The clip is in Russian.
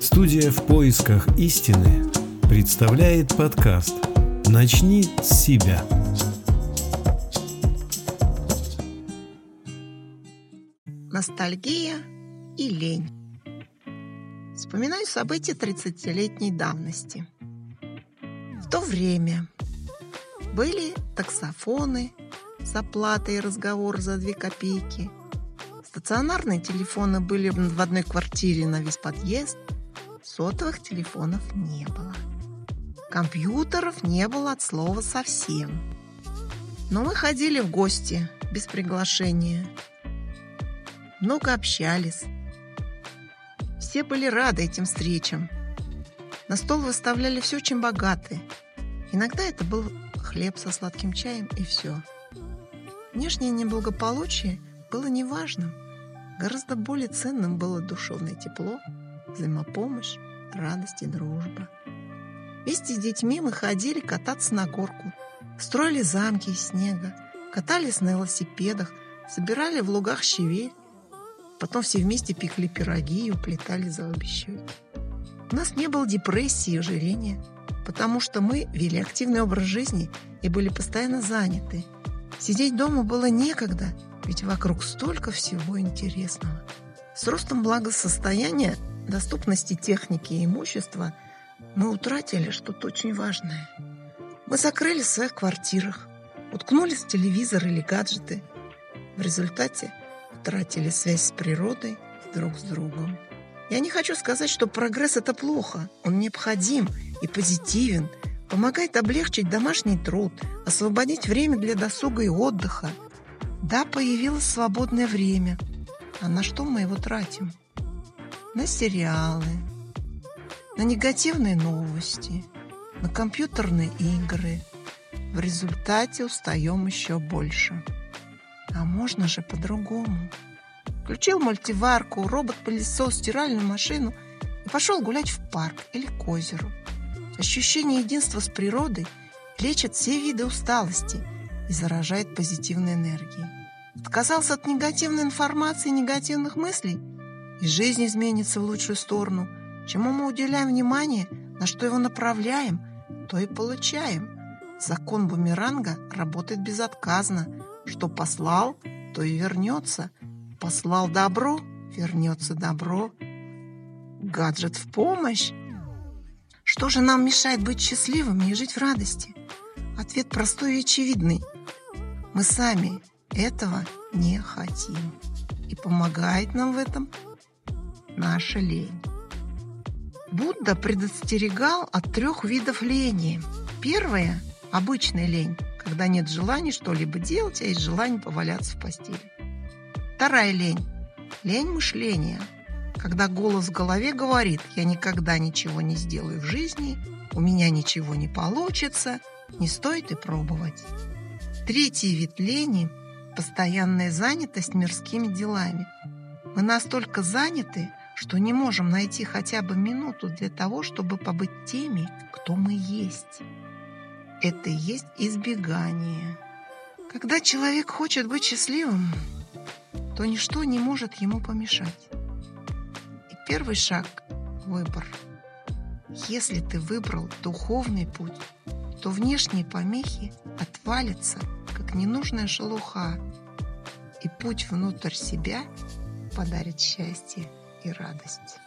Студия «В поисках истины» представляет подкаст «Начни с себя». Ностальгия и лень. Вспоминаю события 30-летней давности. В то время были таксофоны с оплатой разговор за две копейки. Стационарные телефоны были в одной квартире на весь подъезд. Сотовых телефонов не было. Компьютеров не было от слова совсем. Но мы ходили в гости без приглашения. Много общались. Все были рады этим встречам. На стол выставляли все очень богатое. Иногда это был хлеб со сладким чаем и все. Внешнее неблагополучие было неважным. Гораздо более ценным было душевное тепло, взаимопомощь, радость и дружба. Вместе с детьми мы ходили кататься на горку, строили замки из снега, катались на велосипедах, собирали в лугах щавель, потом все вместе пекли пироги и уплетали за обе щеки. У нас не было депрессии и ожирения, потому что мы вели активный образ жизни и были постоянно заняты. Сидеть дома было некогда, ведь вокруг столько всего интересного. С ростом благосостояния, доступности техники и имущества – мы утратили что-то очень важное. Мы закрылись в своих квартирах, уткнулись в телевизор или гаджеты. В результате утратили связь с природой и друг с другом. Я не хочу сказать, что прогресс – это плохо. Он необходим и позитивен, помогает облегчить домашний труд, освободить время для досуга и отдыха. Да, появилось свободное время. А на что мы его тратим? На сериалы, на негативные новости, на компьютерные игры. В результате устаем еще больше. А можно же по-другому. Включил мультиварку, робот-пылесос, стиральную машину и пошел гулять в парк или к озеру. Ощущение единства с природой лечит все виды усталости и заражает позитивной энергией. Отказался от негативной информации и негативных мыслей, и жизнь изменится в лучшую сторону – Чему мы уделяем внимание, на что его направляем, то и получаем. Закон бумеранга работает безотказно. Что послал, то и вернется. Послал добро, вернется добро. Гаджет в помощь. Что же нам мешает быть счастливыми и жить в радости? Ответ простой и очевидный. Мы сами этого не хотим. И помогает нам в этом наша лень. Будда предостерегал от трех видов лени. Первая – обычная лень, когда нет желания что-либо делать, а есть желание поваляться в постели. Вторая лень – лень мышления, когда голос в голове говорит «я никогда ничего не сделаю в жизни», «у меня ничего не получится», «не стоит и пробовать». Третий вид лени – постоянная занятость мирскими делами. Мы настолько заняты, что не можем найти хотя бы минуту для того, чтобы побыть теми, кто мы есть. Это и есть избегание. Когда человек хочет быть счастливым, то ничто не может ему помешать. И первый шаг – выбор. Если ты выбрал духовный путь, то внешние помехи отвалятся, как ненужная шелуха, и путь внутрь себя подарит счастье и радость.